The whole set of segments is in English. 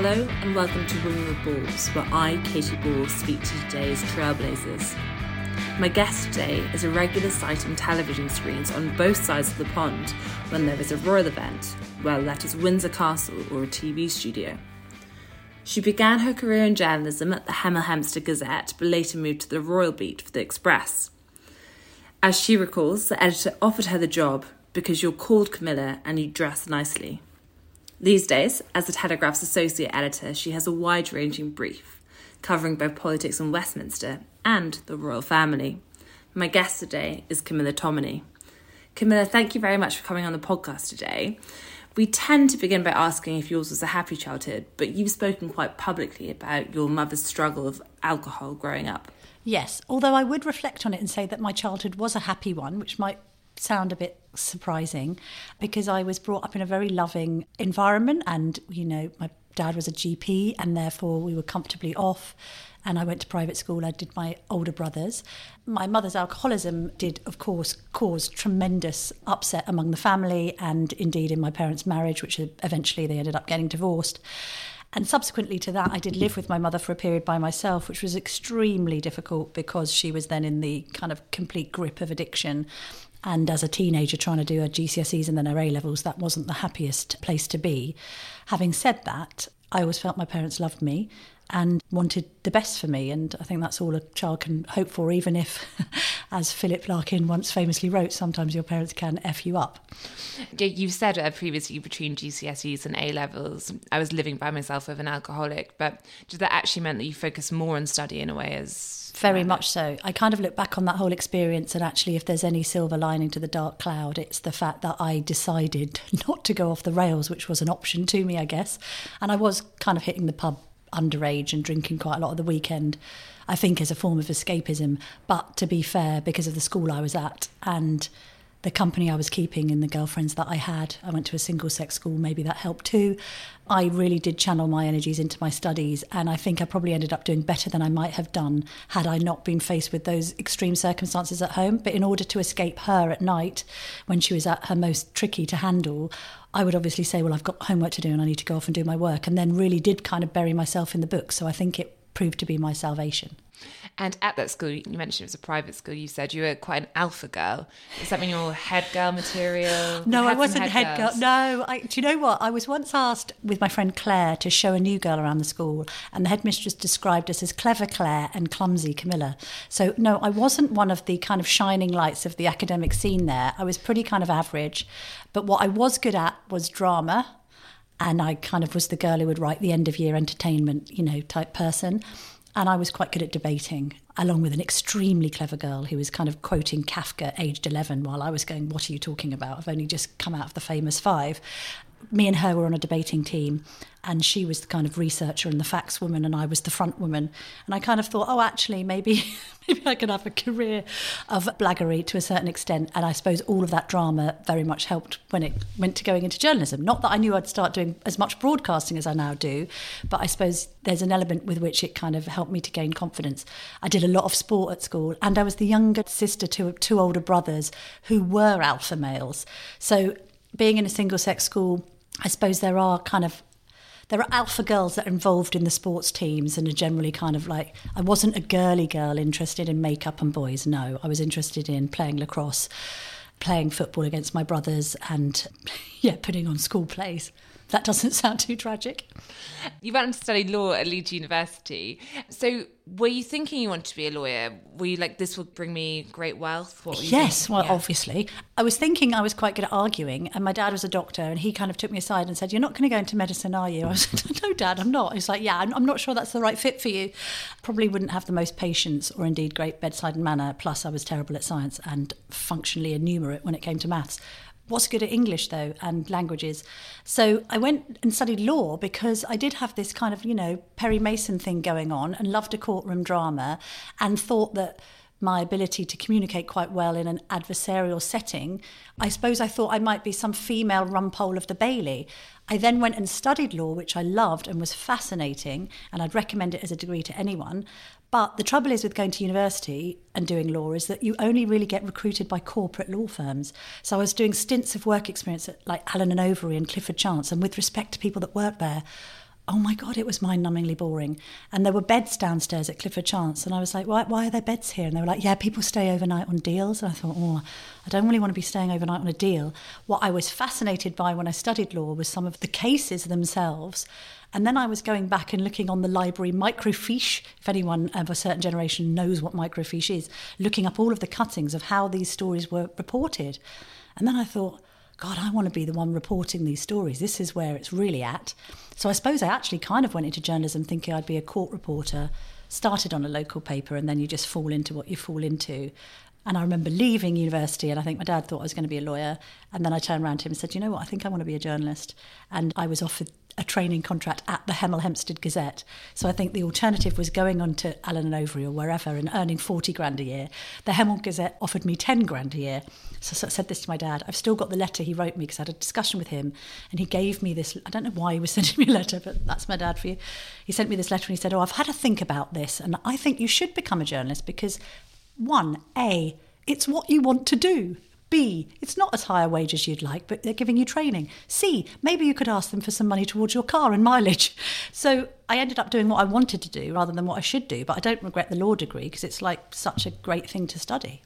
Hello and welcome to Women with Balls, where I, Katy Balls, speak to today's trailblazers. My guest today is a regular sight on television screens on both sides of the pond when there is a royal event, whether that is Windsor Castle or a TV studio. She began her career in journalism at the Hemel Hempstead Gazette, but later moved to the Royal Beat for the Express. As she recalls, the editor offered her the job because you're called Camilla and you dress nicely. These days, as the Telegraph's associate editor, she has a wide ranging brief, covering both politics in Westminster and the royal family. My guest today is Camilla Tominey. Camilla, thank you very much for coming on the podcast today. We tend to begin by asking if yours was a happy childhood, but you've spoken quite publicly about your mother's struggle of alcohol growing up. Yes, although I would reflect on it and say that my childhood was a happy one, which might sound a bit surprising because I was brought up in a very loving environment and you know my dad was a GP and therefore we were comfortably off and I went to private school. I did my older brothers. My mother's alcoholism did of course cause tremendous upset among the family and indeed in my parents marriage which eventually they ended up getting divorced. And subsequently to that, I did live with my mother for a period by myself, which was extremely difficult because she was then in the kind of complete grip of addiction. And as a teenager trying to do her GCSEs and then her A levels, that wasn't the happiest place to be. Having said that, I always felt my parents loved me and wanted the best for me. And I think that's all a child can hope for, even if, as Philip Larkin once famously wrote, sometimes your parents can F you up. You've said uh, previously between GCSEs and A levels, I was living by myself with an alcoholic, but does that actually meant that you focus more on study in a way as very much so. I kind of look back on that whole experience, and actually, if there's any silver lining to the dark cloud, it's the fact that I decided not to go off the rails, which was an option to me, I guess. And I was kind of hitting the pub underage and drinking quite a lot of the weekend, I think, as a form of escapism. But to be fair, because of the school I was at and the company I was keeping and the girlfriends that I had. I went to a single sex school, maybe that helped too. I really did channel my energies into my studies, and I think I probably ended up doing better than I might have done had I not been faced with those extreme circumstances at home. But in order to escape her at night, when she was at her most tricky to handle, I would obviously say, Well, I've got homework to do and I need to go off and do my work, and then really did kind of bury myself in the book. So I think it proved to be my salvation. And at that school, you mentioned it was a private school. You said you were quite an alpha girl. Is that mean you're head girl material? No, I wasn't head, head girl. No, I, do you know what? I was once asked with my friend Claire to show a new girl around the school, and the headmistress described us as clever Claire and clumsy Camilla. So no, I wasn't one of the kind of shining lights of the academic scene there. I was pretty kind of average, but what I was good at was drama. And I kind of was the girl who would write the end of year entertainment, you know, type person. And I was quite good at debating, along with an extremely clever girl who was kind of quoting Kafka aged 11 while I was going, What are you talking about? I've only just come out of the famous five. Me and her were on a debating team, and she was the kind of researcher and the facts woman, and I was the front woman. And I kind of thought, oh, actually, maybe maybe I could have a career of blaggery to a certain extent. And I suppose all of that drama very much helped when it went to going into journalism. Not that I knew I'd start doing as much broadcasting as I now do, but I suppose there's an element with which it kind of helped me to gain confidence. I did a lot of sport at school, and I was the younger sister to two older brothers who were alpha males. So being in a single sex school, I suppose there are kind of there are alpha girls that are involved in the sports teams and are generally kind of like I wasn't a girly girl interested in makeup and boys. No, I was interested in playing lacrosse, playing football against my brothers, and yeah, putting on school plays that doesn't sound too tragic. You went to study law at Leeds University. So, were you thinking you wanted to be a lawyer? Were you like, this will bring me great wealth? yes, well, yeah. obviously. I was thinking I was quite good at arguing, and my dad was a doctor, and he kind of took me aside and said, You're not going to go into medicine, are you? I was No, dad, I'm not. He's like, Yeah, I'm, I'm not sure that's the right fit for you. Probably wouldn't have the most patience or indeed great bedside manner. Plus, I was terrible at science and functionally enumerate when it came to maths Was good at English though and languages. So I went and studied law because I did have this kind of, you know, Perry Mason thing going on and loved a courtroom drama and thought that my ability to communicate quite well in an adversarial setting, I suppose I thought I might be some female rumpole of the Bailey. I then went and studied law, which I loved and was fascinating, and I'd recommend it as a degree to anyone. But the trouble is with going to university and doing law is that you only really get recruited by corporate law firms. So I was doing stints of work experience at like Allen and Overy and Clifford Chance, and with respect to people that work there, oh my God, it was mind numbingly boring. And there were beds downstairs at Clifford Chance. And I was like, why, why are there beds here? And they were like, yeah, people stay overnight on deals. And I thought, oh, I don't really want to be staying overnight on a deal. What I was fascinated by when I studied law was some of the cases themselves. And then I was going back and looking on the library microfiche, if anyone of a certain generation knows what microfiche is, looking up all of the cuttings of how these stories were reported. And then I thought, God, I want to be the one reporting these stories. This is where it's really at. So I suppose I actually kind of went into journalism thinking I'd be a court reporter, started on a local paper, and then you just fall into what you fall into. And I remember leaving university, and I think my dad thought I was going to be a lawyer. And then I turned around to him and said, You know what? I think I want to be a journalist. And I was offered a training contract at the Hemel Hempstead Gazette. So I think the alternative was going on to Allen and Overy or wherever and earning 40 grand a year. The Hemel Gazette offered me 10 grand a year. So, I said this to my dad. I've still got the letter he wrote me because I had a discussion with him and he gave me this. I don't know why he was sending me a letter, but that's my dad for you. He sent me this letter and he said, Oh, I've had to think about this and I think you should become a journalist because, one, A, it's what you want to do. B, it's not as high a wage as you'd like, but they're giving you training. C, maybe you could ask them for some money towards your car and mileage. So I ended up doing what I wanted to do rather than what I should do, but I don't regret the law degree because it's like such a great thing to study.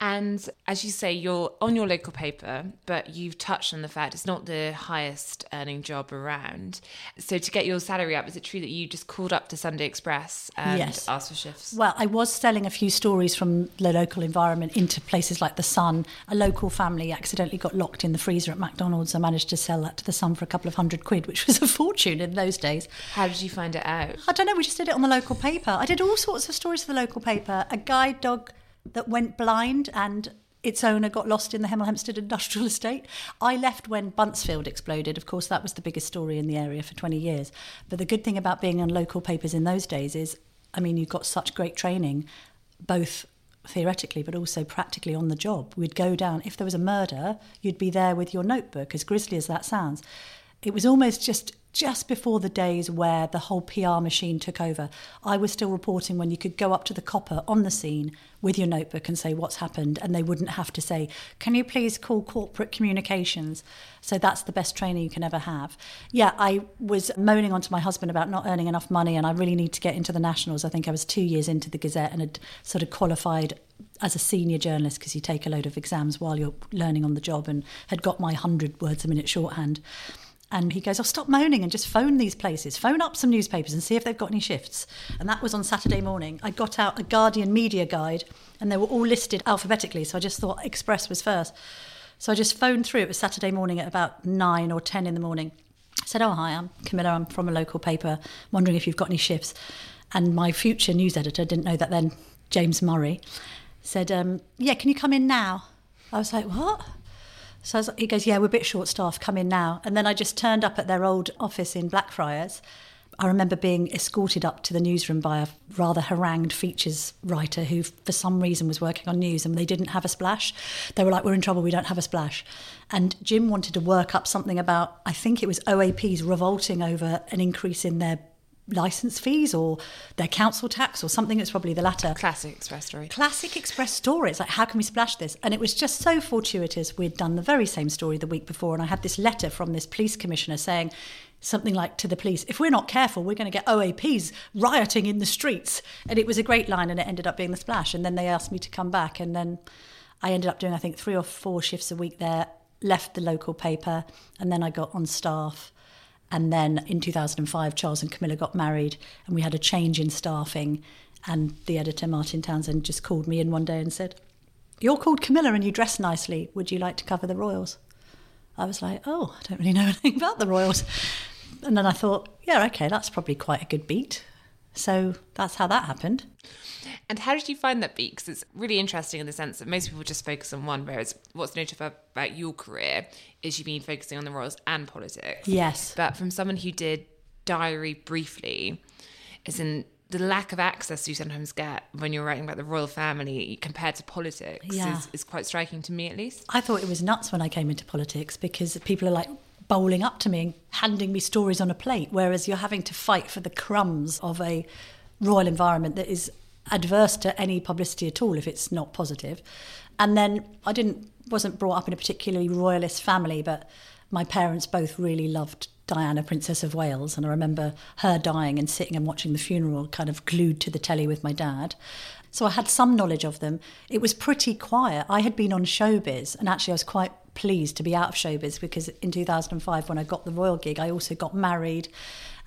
And as you say, you're on your local paper, but you've touched on the fact it's not the highest earning job around. So to get your salary up, is it true that you just called up to Sunday Express and Yes. asked for shifts? Well, I was selling a few stories from the local environment into places like The Sun. A local family accidentally got locked in the freezer at McDonald's. I managed to sell that to The Sun for a couple of hundred quid, which was a fortune in those days. How did you find it out? I don't know, we just did it on the local paper. I did all sorts of stories for the local paper. A guide dog that went blind and its owner got lost in the Hemel Hempstead industrial estate. I left when Buncefield exploded. Of course, that was the biggest story in the area for 20 years. But the good thing about being on local papers in those days is, I mean, you got such great training, both theoretically but also practically on the job. We'd go down, if there was a murder, you'd be there with your notebook, as grisly as that sounds. It was almost just just before the days where the whole PR machine took over. I was still reporting when you could go up to the copper on the scene with your notebook and say what's happened, and they wouldn't have to say, Can you please call corporate communications? So that's the best training you can ever have. Yeah, I was moaning onto my husband about not earning enough money, and I really need to get into the Nationals. I think I was two years into the Gazette and had sort of qualified as a senior journalist because you take a load of exams while you're learning on the job and had got my 100 words a minute shorthand. And he goes, Oh, stop moaning and just phone these places. Phone up some newspapers and see if they've got any shifts. And that was on Saturday morning. I got out a Guardian media guide and they were all listed alphabetically. So I just thought Express was first. So I just phoned through. It was Saturday morning at about nine or 10 in the morning. I said, Oh, hi, I'm Camilla. I'm from a local paper. Wondering if you've got any shifts. And my future news editor didn't know that then, James Murray, said, um, Yeah, can you come in now? I was like, What? So was, he goes, Yeah, we're a bit short staffed, come in now. And then I just turned up at their old office in Blackfriars. I remember being escorted up to the newsroom by a rather harangued features writer who, for some reason, was working on news and they didn't have a splash. They were like, We're in trouble, we don't have a splash. And Jim wanted to work up something about, I think it was OAPs revolting over an increase in their license fees or their council tax or something. It's probably the latter. Classic Express story. Classic Express story. It's like, how can we splash this? And it was just so fortuitous. We'd done the very same story the week before, and I had this letter from this police commissioner saying something like to the police, if we're not careful, we're going to get OAPs rioting in the streets. And it was a great line, and it ended up being the splash. And then they asked me to come back, and then I ended up doing, I think, three or four shifts a week there, left the local paper, and then I got on staff. And then in 2005, Charles and Camilla got married, and we had a change in staffing. And the editor, Martin Townsend, just called me in one day and said, You're called Camilla and you dress nicely. Would you like to cover the Royals? I was like, Oh, I don't really know anything about the Royals. And then I thought, Yeah, okay, that's probably quite a good beat. So that's how that happened. And how did you find that beat? Because it's really interesting in the sense that most people just focus on one, whereas what's notable about your career is you've been focusing on the royals and politics. Yes. But from someone who did diary briefly, is in the lack of access you sometimes get when you're writing about the royal family compared to politics Yeah. is, is quite striking to me at least. I thought it was nuts when I came into politics because people are like bowling up to me and handing me stories on a plate, whereas you're having to fight for the crumbs of a royal environment that is adverse to any publicity at all if it's not positive. And then I didn't wasn't brought up in a particularly royalist family, but my parents both really loved Diana, Princess of Wales, and I remember her dying and sitting and watching the funeral, kind of glued to the telly with my dad. So I had some knowledge of them. It was pretty quiet. I had been on showbiz, and actually I was quite pleased to be out of showbiz because in 2005, when I got the royal gig, I also got married.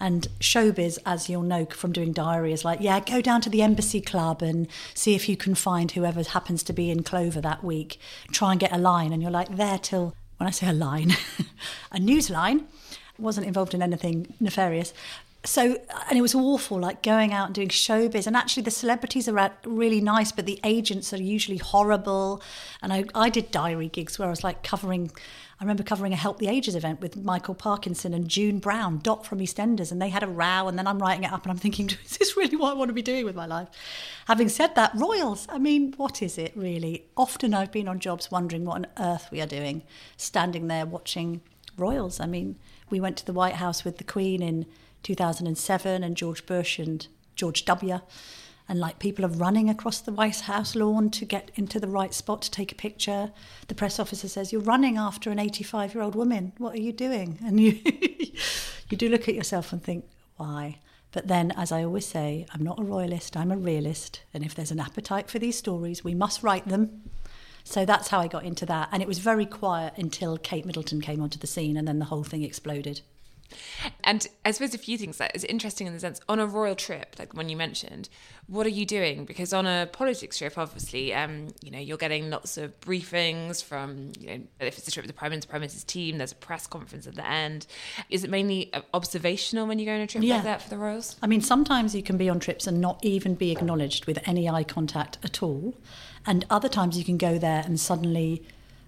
And showbiz, as you'll know from doing diary, is like, yeah, go down to the embassy club and see if you can find whoever happens to be in Clover that week. Try and get a line. And you're like, there till, when I say a line, a news line. Wasn't involved in anything nefarious. So, and it was awful, like going out and doing showbiz. And actually, the celebrities are really nice, but the agents are usually horrible. And I, I did diary gigs where I was like covering, I remember covering a Help the Aged event with Michael Parkinson and June Brown, Dot from EastEnders, and they had a row. And then I'm writing it up and I'm thinking, is this really what I want to be doing with my life? Having said that, royals, I mean, what is it really? Often I've been on jobs wondering what on earth we are doing, standing there watching royals. I mean, we went to the White House with the Queen in 2007 and George Bush and George W. And like people are running across the White House lawn to get into the right spot to take a picture. The press officer says, You're running after an 85 year old woman. What are you doing? And you, you do look at yourself and think, Why? But then, as I always say, I'm not a royalist, I'm a realist. And if there's an appetite for these stories, we must write them. So that's how I got into that. And it was very quiet until Kate Middleton came onto the scene and then the whole thing exploded. And I suppose a few things that is interesting in the sense on a royal trip, like the one you mentioned, what are you doing? Because on a politics trip, obviously, um, you know, you're getting lots of briefings from, you know, if it's a trip with the prime minister, prime minister's team, there's a press conference at the end. Is it mainly uh, observational when you go on a trip Yeah. like that for the royals? I mean, sometimes you can be on trips and not even be acknowledged with any eye contact at all. And other times you can go there and suddenly.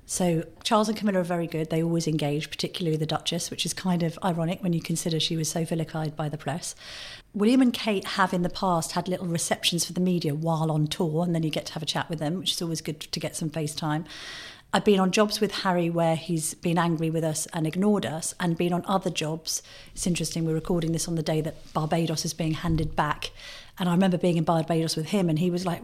So Charles and Camilla are very good. They always engage, particularly the Duchess, which is kind of ironic when you consider she was so vilified by the press. William and Kate have in the past had little receptions for the media while on tour, and then you get to have a chat with them, which is always good to get some FaceTime. I've been on jobs with Harry where he's been angry with us and ignored us, and been on other jobs. It's interesting, we're recording this on the day that Barbados is being handed back. And I remember being in Barbados with him, and he was like,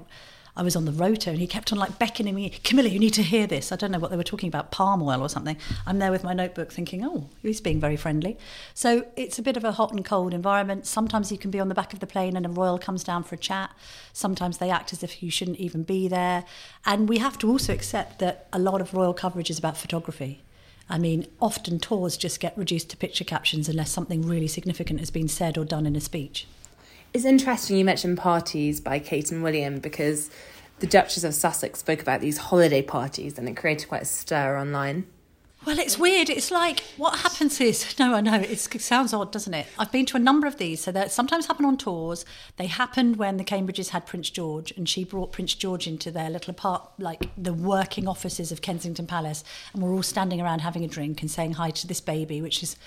I was on the rota and he kept on like beckoning me, Camilla, you need to hear this. I don't know what they were talking about, palm oil or something. I'm there with my notebook thinking, oh, he's being very friendly. So it's a bit of a hot and cold environment. Sometimes you can be on the back of the plane and a royal comes down for a chat. Sometimes they act as if you shouldn't even be there. And we have to also accept that a lot of royal coverage is about photography. I mean, often tours just get reduced to picture captions unless something really significant has been said or done in a speech. It's interesting you mentioned parties by Kate and William because the Duchess of Sussex spoke about these holiday parties and it created quite a stir online. Well, it's weird. It's like what happens is no, I know it sounds odd, doesn't it? I've been to a number of these, so they sometimes happen on tours. They happened when the Cambridges had Prince George, and she brought Prince George into their little apart, like the working offices of Kensington Palace, and we're all standing around having a drink and saying hi to this baby, which is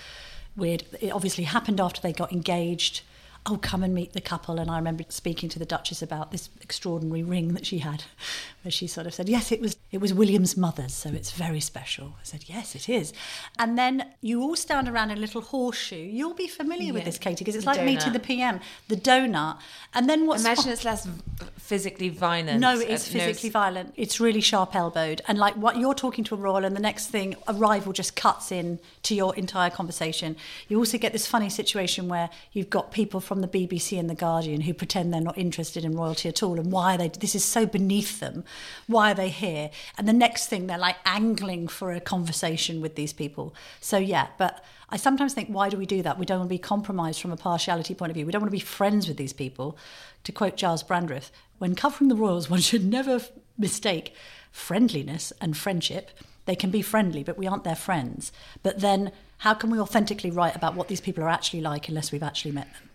weird. It obviously happened after they got engaged. Oh, come and meet the couple. And I remember speaking to the Duchess about this extraordinary ring that she had, where she sort of said, "Yes, it was it was William's mother's, so it's very special." I said, "Yes, it is." And then you all stand around in a little horseshoe. You'll be familiar with this, Katy, because it's the like meeting donut. the PM, the donut. And then what's Imagine it's less physically violent. no, it is Uh, no, physically violent. It's really sharp elbowed. And like what you're talking to a royal, and the next thing, a rival just cuts in to your entire conversation. You also get this funny situation where you've got people from the BBC and the Guardian who pretend they're not interested in royalty at all. And why they, this is so beneath them. Why are they here? And the next thing, they're like angling for a conversation with these people. So yeah, but I sometimes think, why do we do that? We don't want to be compromised from a partiality point of view. We don't want to be friends with these people. To quote Giles Brandreth, when covering the royals, one should never mistake friendliness and friendship. They can be friendly, but we aren't their friends. But then, how can we authentically write about what these people are actually like unless we've actually met them?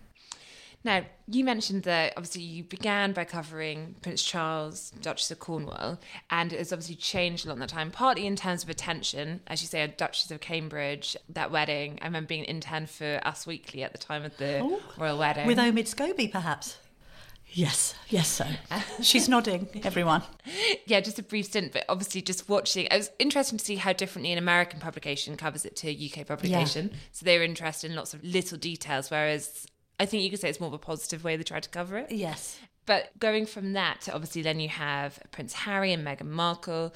Now, you mentioned that obviously you began by covering Prince Charles, Duchess of Cornwall, and it has obviously changed a lot in that time, partly in terms of attention. As you say, a Duchess of Cambridge, that wedding. I remember being an intern for Us Weekly at the time of the Oh. royal wedding. With Omid Scobie, perhaps? Yes, yes, so. She's nodding, everyone. yeah, just a brief stint, but obviously just watching. It was interesting to see how differently an American publication covers it to a UK publication. So they were interested in lots of little details, whereas I think you could say it's more of a positive way they tried to cover it. Yes. But going from that to obviously then you have Prince Harry and Meghan Markle.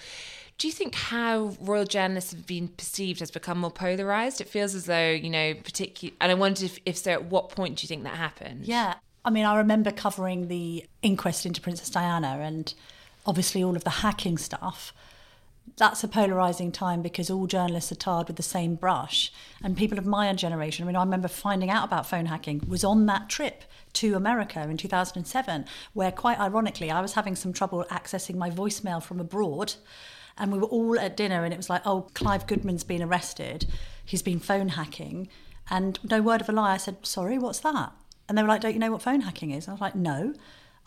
Do you think how royal journalists have been perceived has become more polarized? It feels as though, you know, particularly, and I wondered if, if so, at what point do you think that happened? Yeah. I mean, I remember covering the inquest into Princess Diana and obviously all of the hacking stuff. That's a polarizing time because all journalists are tarred with the same brush. And people of my generation, I mean, I remember finding out about phone hacking was on that trip to America in 2007, where quite ironically, I was having some trouble accessing my voicemail from abroad. And we were all at dinner, and it was like, oh, Clive Goodman's been arrested. He's been phone hacking. And no word of a lie, I said, sorry, what's that? And they were like, don't you know what phone hacking is? And I was like, no.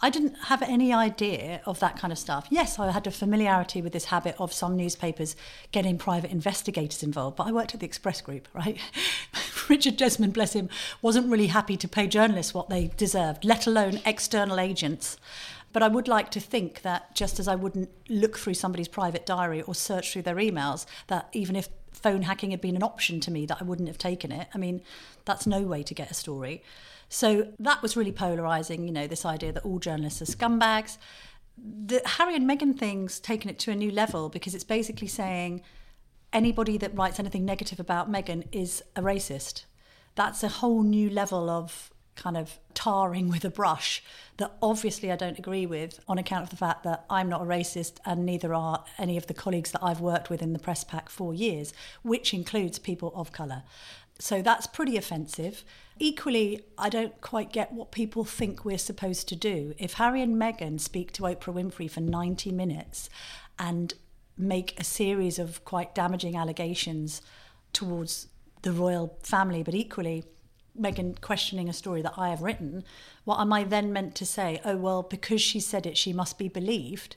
I didn't have any idea of that kind of stuff. Yes, I had a familiarity with this habit of some newspapers getting private investigators involved, but I worked at the Express Group, right? Richard Desmond, bless him, wasn't really happy to pay journalists what they deserved, let alone external agents. But I would like to think that just as I wouldn't look through somebody's private diary or search through their emails, that even if phone hacking had been an option to me, that I wouldn't have taken it. I mean, that's no way to get a story. So that was really polarizing, you know, this idea that all journalists are scumbags. The Harry and Meghan thing's taken it to a new level because it's basically saying anybody that writes anything negative about Meghan is a racist. That's a whole new level of kind of tarring with a brush that obviously I don't agree with on account of the fact that I'm not a racist and neither are any of the colleagues that I've worked with in the press pack for years, which includes people of colour. So that's pretty offensive. Equally, I don't quite get what people think we're supposed to do. If Harry and Meghan speak to Oprah Winfrey for 90 minutes and make a series of quite damaging allegations towards the royal family, but equally Meghan questioning a story that I have written, what am I then meant to say? Oh, well, because she said it, she must be believed.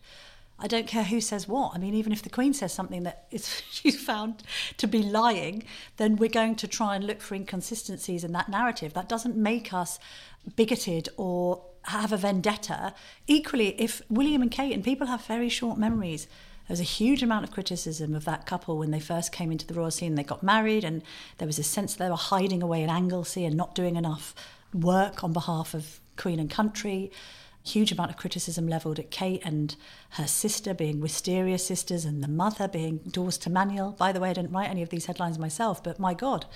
I don't care who says what. I mean, even if the Queen says something that is, she's found to be lying, then we're going to try and look for inconsistencies in that narrative. That doesn't make us bigoted or have a vendetta. Equally, if William and Kate, and people have very short memories, there was a huge amount of criticism of that couple when they first came into the royal scene. They got married, and there was a sense that they were hiding away in Anglesey and not doing enough work on behalf of Queen and country. Huge amount of criticism levelled at Kate and her sister being wisteria sisters, and the mother being Doors to Manual. By the way, I didn't write any of these headlines myself, but my God,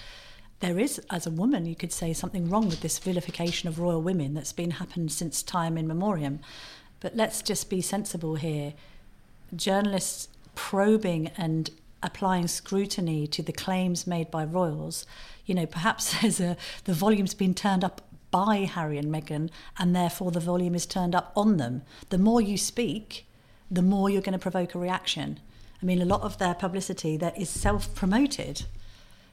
there is, as a woman, you could say something wrong with this vilification of royal women that's been happened since time in memoriam. But let's just be sensible here journalists probing and applying scrutiny to the claims made by royals, you know, perhaps there's a the volume's been turned up by Harry and Meghan, and therefore the volume is turned up on them. The more you speak, the more you're going to provoke a reaction. I mean, a lot of their publicity that is self-promoted.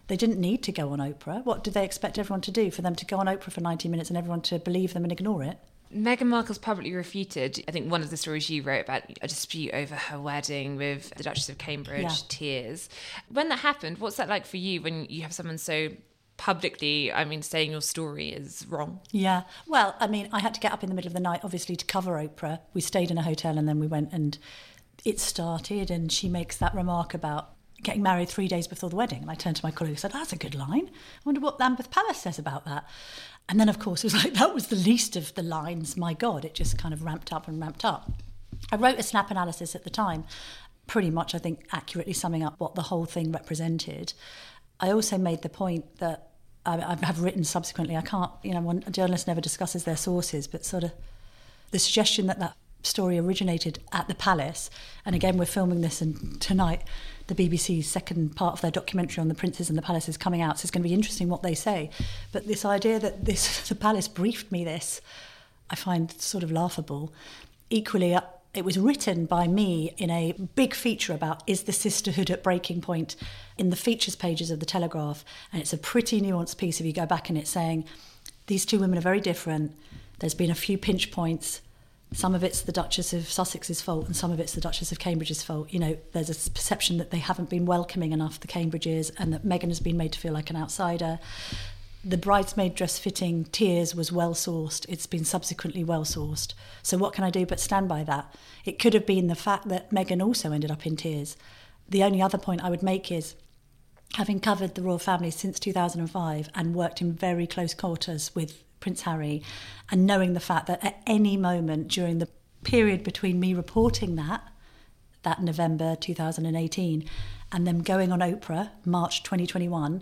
They didn't need to go on Oprah. What did they expect everyone to do? For them to go on Oprah for 90 minutes and everyone to believe them and ignore it? Meghan Markle's publicly refuted. I think one of the stories you wrote about a dispute over her wedding with the Duchess of Cambridge, Yeah. tears. When that happened, what's that like for you when you have someone so publicly, I mean, saying your story is wrong? Yeah. Well, I mean, I had to get up in the middle of the night, obviously, to cover Oprah. We stayed in a hotel and then we went and it started, and she makes that remark about getting married three days before the wedding. And I turned to my colleague and said, That's a good line. I wonder what Lambeth Palace says about that. And then, of course, it was like, that was the least of the lines. My God, it just kind of ramped up and ramped up. I wrote a snap analysis at the time, pretty much, I think, accurately summing up what the whole thing represented. I also made the point that I, have written subsequently. I can't, you know, one, a journalist never discusses their sources, but sort of the suggestion that that story originated at the palace. And again, we're filming this, and tonight the BBC's second part of their documentary on the princes and the palace is coming out. So it's going to be interesting what they say. But this idea that this the palace briefed me this, I find sort of laughable. Equally, uh, it was written by me in a big feature about is the sisterhood at breaking point in the features pages of the Telegraph, and it's a pretty nuanced piece if you go back and it's saying these two women are very different. There's been a few pinch points. Some of it's the Duchess of Sussex's fault, and some of it's the Duchess of Cambridge's fault. You know, there's a perception that they haven't been welcoming enough, the Cambridges, and that Meghan has been made to feel like an outsider. The bridesmaid dress fitting tears was well sourced. It's been subsequently well sourced. So what can I do but stand by that? It could have been the fact that Meghan also ended up in tears. The only other point I would make is having covered the royal family since 2005 and worked in very close quarters with Prince Harry, and knowing the fact that at any moment during the period between me reporting that, that November 2018, and them going on Oprah, March 2021,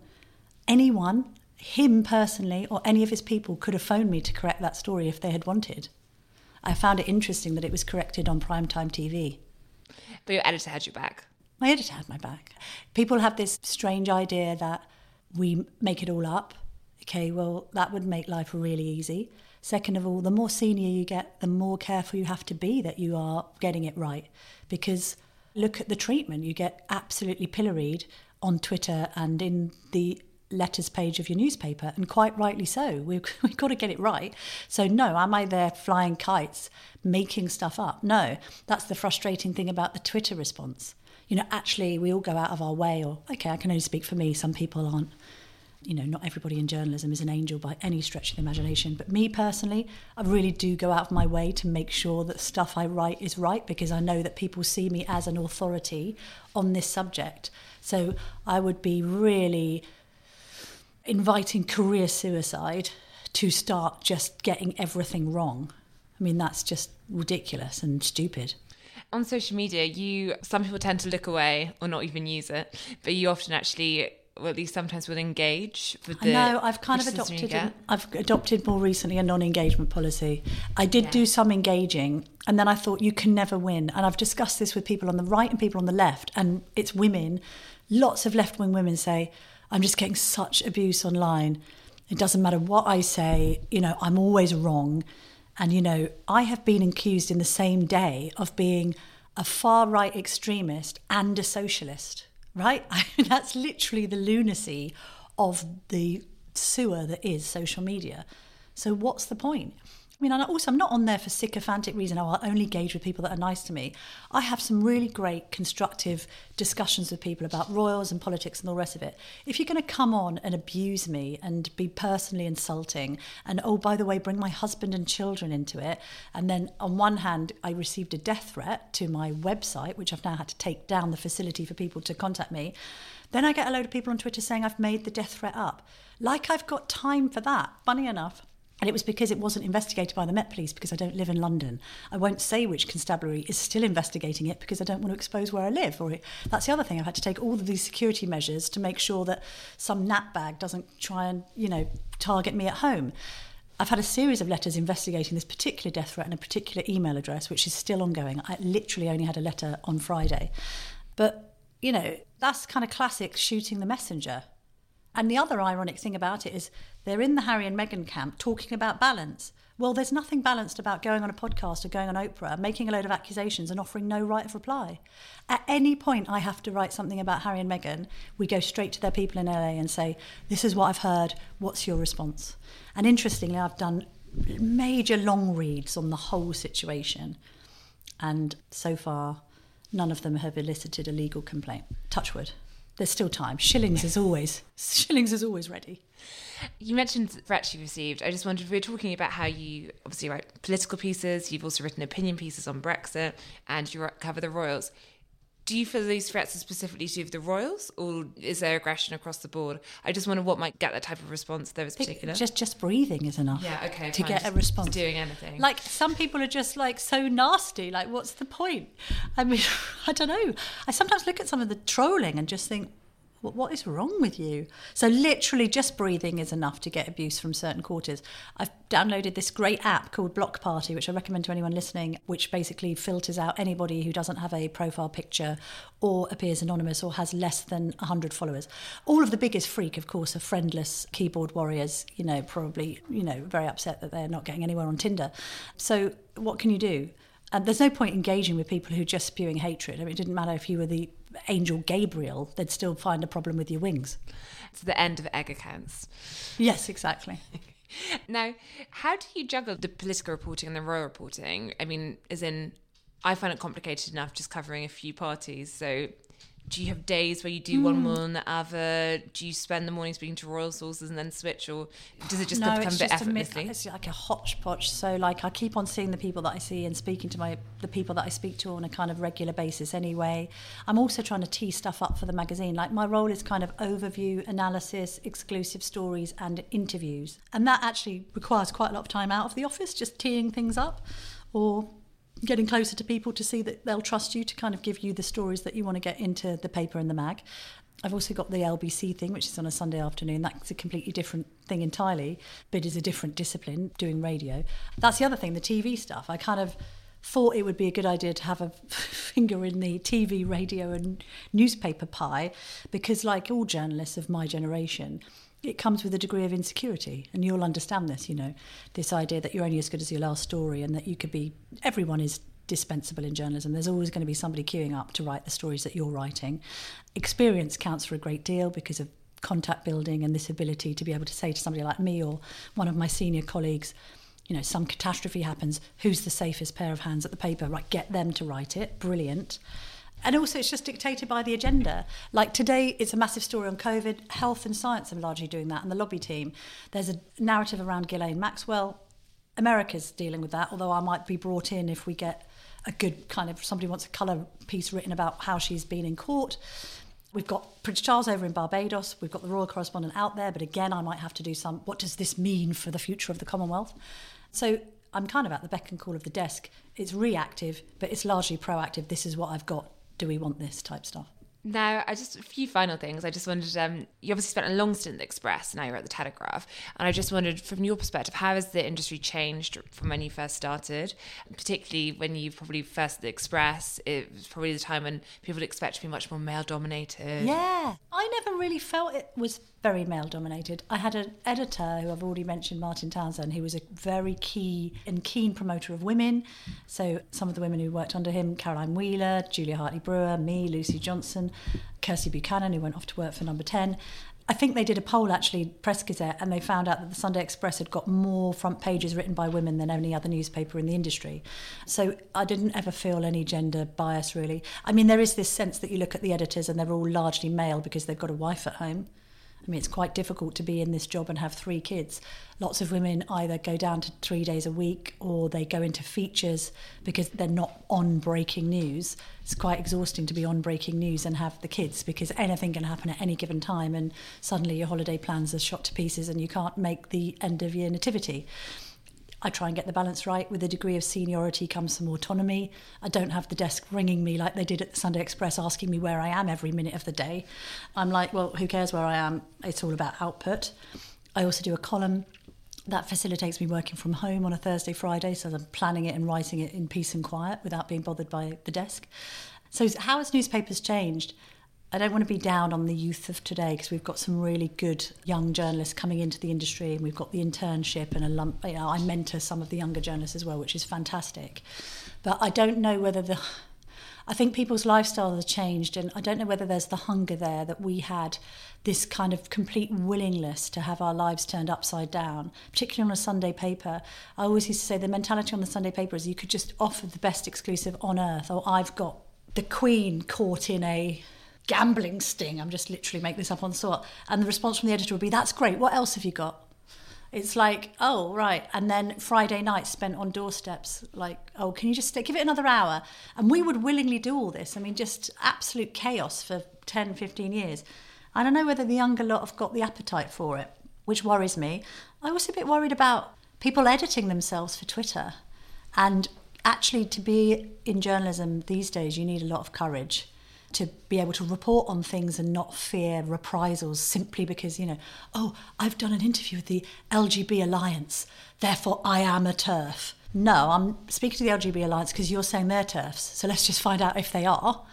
anyone, him personally, or any of his people could have phoned me to correct that story if they had wanted. I found it interesting that it was corrected on primetime TV. But your editor had your back. My editor had my back. People have this strange idea that we make it all up. Okay, well, that would make life really easy. Second of all, the more senior you get, the more careful you have to be that you are getting it right. Because look at the treatment. You get absolutely pilloried on Twitter and in the letters page of your newspaper, and quite rightly so. We've, we've got to get it right. So, no, am I there flying kites, making stuff up? No, that's the frustrating thing about the Twitter response you know, actually we all go out of our way, or okay, I can only speak for me, some people aren't. You know, not everybody in journalism is an angel by any stretch of the imagination. But me personally, I really do go out of my way to make sure that stuff I write is right because I know that people see me as an authority on this subject. So I would be really inviting career suicide to start just getting everything wrong. I mean, that's just ridiculous and stupid on social media, you some people tend to look away or not even use it, but you often actually or at least sometimes will engage with the No, I've kind of adopted an, I've adopted more recently a non-engagement policy. I did yeah. do some engaging and then I thought you can never win and I've discussed this with people on the right and people on the left and it's women lots of left-wing women say I'm just getting such abuse online. It doesn't matter what I say, you know, I'm always wrong. And, you know, I have been accused in the same day of being a far right extremist and a socialist, right? That's literally the lunacy of the sewer that is social media. So, what's the point? I mean, also, I'm not on there for sycophantic reason. Oh, I'll only engage with people that are nice to me. I have some really great constructive discussions with people about royals and politics and all the rest of it. If you're going to come on and abuse me and be personally insulting, and oh, by the way, bring my husband and children into it, and then on one hand, I received a death threat to my website, which I've now had to take down the facility for people to contact me. Then I get a load of people on Twitter saying I've made the death threat up. Like I've got time for that. Funny enough, and it was because it wasn't investigated by the Met Police because I don't live in London. I won't say which constabulary is still investigating it because I don't want to expose where I live. Or it, that's the other thing. I've had to take all of these security measures to make sure that some nap bag doesn't try and, you know, target me at home. I've had a series of letters investigating this particular death threat and a particular email address, which is still ongoing. I literally only had a letter on Friday. But, you know, that's kind of classic shooting the messenger. And the other ironic thing about it is they're in the Harry and Meghan camp talking about balance. Well, there's nothing balanced about going on a podcast or going on Oprah, making a load of accusations and offering no right of reply. At any point I have to write something about Harry and Meghan, we go straight to their people in LA and say, This is what I've heard, what's your response? And interestingly, I've done major long reads on the whole situation. And so far, none of them have elicited a legal complaint. Touchwood there's still time. Schillings is always Schillings is always ready. You mentioned threats you received. I just wondered if we are talking about how you obviously write political pieces. You've also written opinion pieces on Brexit, and you cover the royals do you feel these threats are specifically to the royals, or is there aggression across the board? I just wonder what might get that type of response there is particular. Just just breathing is enough. Yeah, okay. To fine. get a response. Just doing anything. Like some people are just like so nasty. Like, what's the point? I mean, I don't know. I sometimes look at some of the trolling and just think, what is wrong with you? So, literally, just breathing is enough to get abuse from certain quarters. I've downloaded this great app called Block Party, which I recommend to anyone listening, which basically filters out anybody who doesn't have a profile picture or appears anonymous or has less than 100 followers. All of the biggest freak, of course, are friendless keyboard warriors, you know, probably, you know, very upset that they're not getting anywhere on Tinder. So, what can you do? And there's no point engaging with people who are just spewing hatred. I mean, it didn't matter if you were the angel Gabriel, they'd still find a problem with your wings. It's the end of egg accounts. Yes, exactly. Now, how do you juggle the political reporting and the royal reporting? I mean, as in, I find it complicated enough just covering a few parties. So, do you have days where you do mm. one hmm. more than the other? Do you spend the morning speaking to royal sources and then switch, or does it just no, become a bit effortlessly? A, it's like a hodgepodge. So, like, I keep on seeing the people that I see and speaking to my the people that I speak to on a kind of regular basis. Anyway, I'm also trying to tee stuff up for the magazine. Like, my role is kind of overview, analysis, exclusive stories, and interviews, and that actually requires quite a lot of time out of the office, just teeing things up, or getting closer to people to see that they'll trust you to kind of give you the stories that you want to get into the paper and the mag. I've also got the LBC thing, which is on a Sunday afternoon. That's a completely different thing entirely, but is a different discipline doing radio. That's the other thing, the TV stuff. I kind of thought it would be a good idea to have a finger in the TV, radio, and newspaper pie because, like all journalists of my generation, it comes with a degree of insecurity and you'll understand this you know this idea that you're only as good as your last story and that you could be everyone is dispensable in journalism. There's always going to be somebody queuing up to write the stories that you're writing. Experience counts for a great deal because of contact building and this ability to be able to say to somebody like me or one of my senior colleagues you know some catastrophe happens. Who's the safest pair of hands at the paper? Right get them to write it. Brilliant and also, it's just dictated by the agenda. Like today, it's a massive story on COVID. Health and science are largely doing that, and the lobby team. There's a narrative around Ghislaine Maxwell. America's dealing with that, although I might be brought in if we get a good kind of somebody wants a colour piece written about how she's been in court. We've got Prince Charles over in Barbados. We've got the royal correspondent out there, but again, I might have to do some. What does this mean for the future of the Commonwealth? So I'm kind of at the beck and call of the desk. It's reactive, but it's largely proactive. This is what I've got do we want this type stuff. Now, I just a few final things. I just wondered. Um, you obviously spent a long stint at the Express. Now you're at the Telegraph, and I just wondered, from your perspective, how has the industry changed from when you first started? Particularly when you probably first at the Express, it was probably the time when people would expect to be much more male dominated. Yeah, I never really felt it was very male dominated. I had an editor who I've already mentioned, Martin Townsend, who was a very key and keen promoter of women. So some of the women who worked under him, Caroline Wheeler, Julia Hartley Brewer, me, Lucy Johnson, Kirsty Buchanan, who went off to work for Number 10. I think they did a poll actually, Press Gazette, and they found out that the Sunday Express had got more front pages written by women than any other newspaper in the industry. So I didn't ever feel any gender bias really. I mean, there is this sense that you look at the editors and they're all largely male because they've got a wife at home. I mean, it's quite difficult to be in this job and have three kids. Lots of women either go down to three days a week or they go into features because they're not on breaking news. It's quite exhausting to be on breaking news and have the kids because anything can happen at any given time and suddenly your holiday plans are shot to pieces and you can't make the end of year nativity. I try and get the balance right. With a degree of seniority comes some autonomy. I don't have the desk ringing me like they did at the Sunday Express asking me where I am every minute of the day. I'm like, well, who cares where I am? It's all about output. I also do a column that facilitates me working from home on a Thursday, Friday, so I'm planning it and writing it in peace and quiet without being bothered by the desk. So, how has newspapers changed? I don't want to be down on the youth of today because we've got some really good young journalists coming into the industry and we've got the internship and a lump, you know, I mentor some of the younger journalists as well, which is fantastic. But I don't know whether the I think people's lifestyles have changed and I don't know whether there's the hunger there that we had this kind of complete willingness to have our lives turned upside down, particularly on a Sunday paper. I always used to say the mentality on the Sunday paper is you could just offer the best exclusive on earth or I've got the Queen caught in a gambling sting. I'm just literally making this up on the spot. And the response from the editor would be, "That's great. What else have you got?" It's like, oh right, and then Friday night spent on doorsteps. Like, oh, can you just stay, give it another hour? And we would willingly do all this. I mean, just absolute chaos for 10, 15 years. I don't know whether the younger lot have got the appetite for it, which worries me. I was a bit worried about people editing themselves for Twitter, and actually, to be in journalism these days, you need a lot of courage to be able to report on things and not fear reprisals simply because, you know, oh, I've done an interview with the LGB Alliance, therefore I am a TERF. No, I'm speaking to the LGB Alliance because you're saying they're TERFs. So let's just find out if they are.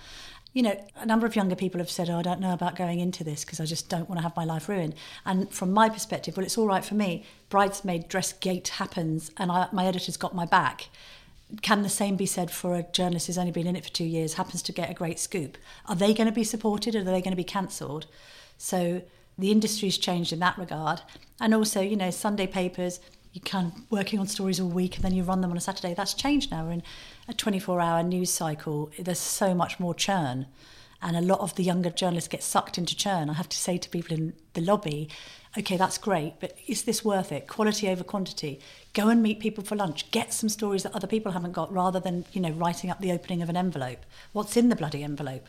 You know, a number of younger people have said, oh, I don't know about going into this because I just don't want to have my life ruined. And from my perspective, well, it's all right for me. Bridesmaid dress gate happens and I, my editor's got my back can the same be said for a journalist who's only been in it for two years, happens to get a great scoop? Are they going to be supported or are they going to be cancelled? So the industry's changed in that regard. And also, you know, Sunday papers, you of working on stories all week and then you run them on a Saturday. That's changed now. We're in a 24 hour news cycle. There's so much more churn. And a lot of the younger journalists get sucked into churn. I have to say to people in the lobby, okay, that's great, but is this worth it? Quality over quantity. Go and meet people for lunch. Get some stories that other people haven't got rather than, you know, writing up the opening of an envelope. What's in the bloody envelope?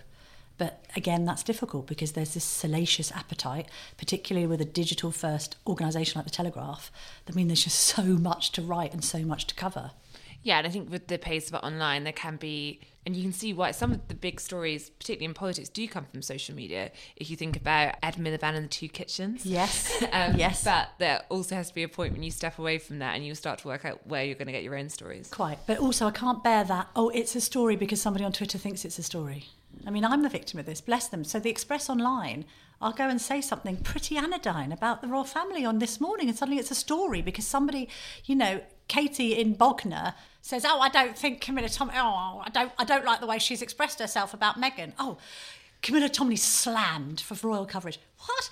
But again, that's difficult because there's this salacious appetite, particularly with a digital first organisation like the Telegraph. I mean, there's just so much to write and so much to cover. Yeah, and I think with the pace of it online, there can be, and you can see why some of the big stories, particularly in politics, do come from social media. If you think about Ed Miliband and the two kitchens. Yes. um, yes. But there also has to be a point when you step away from that and you start to work out where you're going to get your own stories. Quite. But also, I can't bear that, oh, it's a story because somebody on Twitter thinks it's a story. I mean, I'm the victim of this, bless them. So the Express Online, I'll go and say something pretty anodyne about the royal family on this morning, and suddenly it's a story because somebody, you know, Katie in Bognor says, "Oh, I don't think Camilla Tom. Oh, I don't. I don't like the way she's expressed herself about Meghan. Oh, Camilla Tominey slammed for royal coverage. What?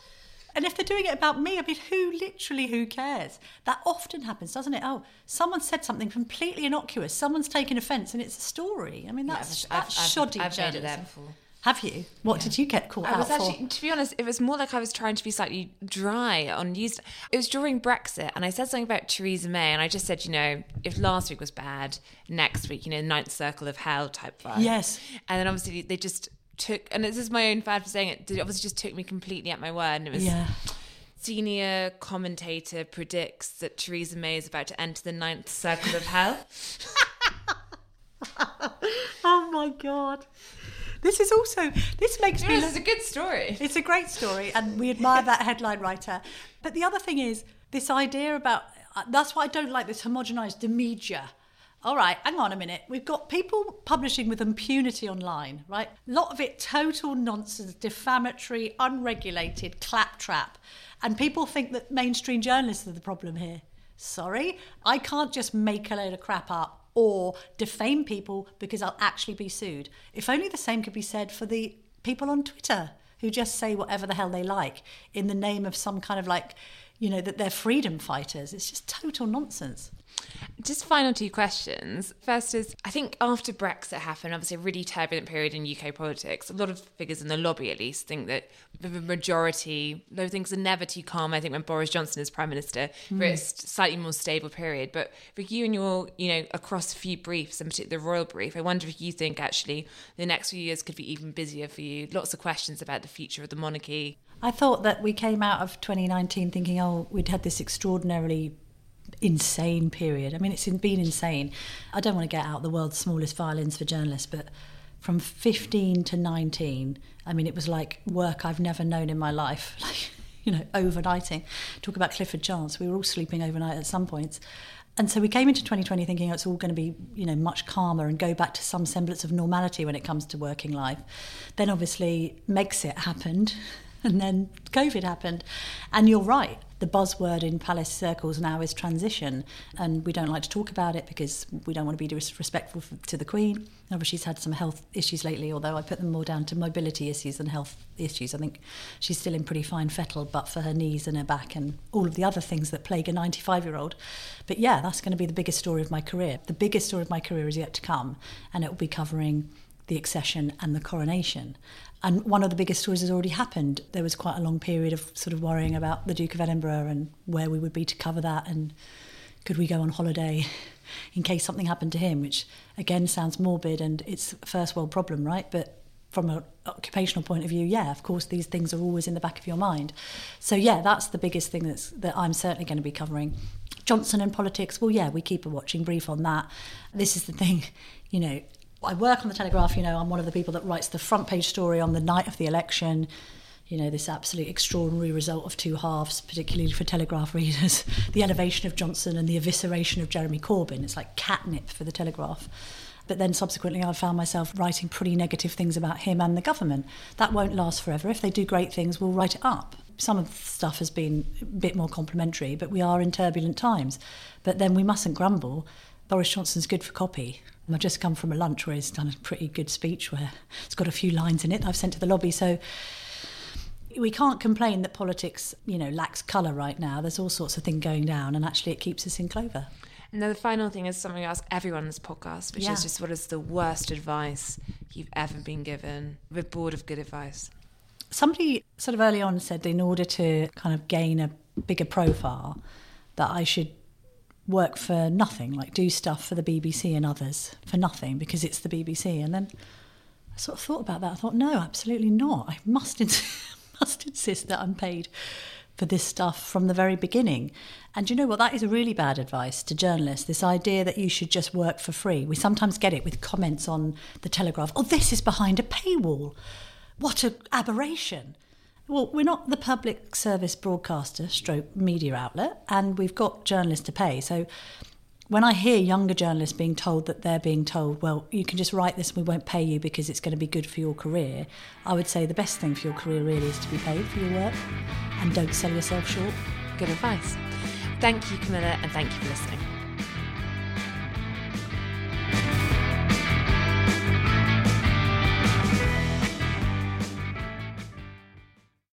And if they're doing it about me, I mean, who literally who cares? That often happens, doesn't it? Oh, someone said something completely innocuous. Someone's taken offence, and it's a story. I mean, that's Yeah, I've- that's I've- shoddy I've it journalism. before. Have you? What did you get caught I out was for? to be honest, it was more like I was trying to be slightly dry on news. It was during Brexit, and I said something about Theresa May, and I just said, you know, if last week was bad, next week, you know, ninth circle of hell type vibe. Yes. And then obviously they just took, and this is my own fad for saying it. They obviously just took me completely at my word, and it was. Yeah. Senior commentator predicts that Theresa May is about to enter the ninth circle of hell. Oh my god. This is also this makes me. this is a good story. It's a great story, and we admire that headline writer. But the other thing is this idea about uh, that's why I don't like this homogenized the media. All right, hang on a minute. We've got people publishing with impunity online, right? A lot of it total nonsense, defamatory, unregulated, claptrap. And people think that mainstream journalists are the problem here. Sorry, I can't just make a load of crap up or defame people because I'll actually be sued. If only the same could be said for the people on Twitter who just say whatever the hell they like in the name of some kind of like, you know, that they're freedom fighters. It's just total nonsense. Just final two questions. First is I think after Brexit happened, obviously a really turbulent period in UK politics, a lot of figures in the lobby at least think that the majority, though things are never too calm, I think when Boris Johnson is Prime Minister, hmm. for a slightly more stable period. But for you and your, you know, across a few briefs, and particularly the royal brief, I wonder if you think actually the next few years could be even busier for you. Lots of questions about the future of the monarchy. I thought that we came out of 2019 thinking, oh, we'd had this extraordinarily insane period. I mean, it's been insane. I don't want to get out the world's smallest violins for journalists, but from 15 to 19, I mean, it was like work I've never known in my life. Like, you know, overnighting. Talk about Clifford Chance. We were all sleeping overnight at some points. And so we came into 2020 thinking oh, it's all going to be, you know, much calmer and go back to some semblance of normality when it comes to working life. Then obviously Megxit happened and then COVID happened. And you're right, the buzzword in palace circles now is transition. And we don't like to talk about it because we don't want to be disrespectful to the Queen. Obviously, she's had some health issues lately, although I put them more down to mobility issues than health issues. I think she's still in pretty fine fettle, but for her knees and her back and all of the other things that plague a 95 year old. But yeah, that's going to be the biggest story of my career. The biggest story of my career is yet to come, and it will be covering the accession and the coronation. And one of the biggest stories has already happened. There was quite a long period of sort of worrying about the Duke of Edinburgh and where we would be to cover that and could we go on holiday in case something happened to him, which again sounds morbid and it's a first world problem, right? But from an occupational point of view, yeah, of course, these things are always in the back of your mind. So yeah, that's the biggest thing that's that I'm certainly going to be covering. Johnson and politics, well, yeah, we keep a watching brief on that. This is the thing, you know, I work on the Telegraph, you know, I'm one of the people that writes the front page story on the night of the election. You know, this absolute extraordinary result of two halves, particularly for Telegraph readers, the elevation of Johnson and the evisceration of Jeremy Corbyn. It's like catnip for the Telegraph. But then subsequently, I found myself writing pretty negative things about him and the government. That won't last forever. If they do great things, we'll write it up. Some of the stuff has been a bit more complimentary, but we are in turbulent times. But then we mustn't grumble. Boris Johnson's good for copy. I've just come from a lunch where he's done a pretty good speech where it's got a few lines in it I've sent to the lobby. So we can't complain that politics, you know, lacks colour right now. There's all sorts of things going down, and actually, it keeps us in clover. And then the final thing is something I ask everyone on this podcast, which Yeah. is just what is the worst advice you've ever been given? We're bored of good advice. Somebody sort of early on said, in order to kind of gain a bigger profile, that I should work for nothing, like do stuff for the BBC and others for nothing because it's the BBC. And then I sort of thought about that. I thought, no, absolutely not. I must ins- must insist that I'm paid for this stuff from the very beginning. And you know what? That is really bad advice to journalists. This idea that you should just work for free. We sometimes get it with comments on the Telegraph. Oh, this is behind a paywall. What an aberration. Well, we're not the public service broadcaster stroke media outlet, and we've got journalists to pay. So when I hear younger journalists being told that they're being told, well, you can just write this and we won't pay you because it's going to be good for your career, I would say the best thing for your career really is to be paid for your work and don't sell yourself short. Good advice. Thank you, Camilla, and thank you for listening.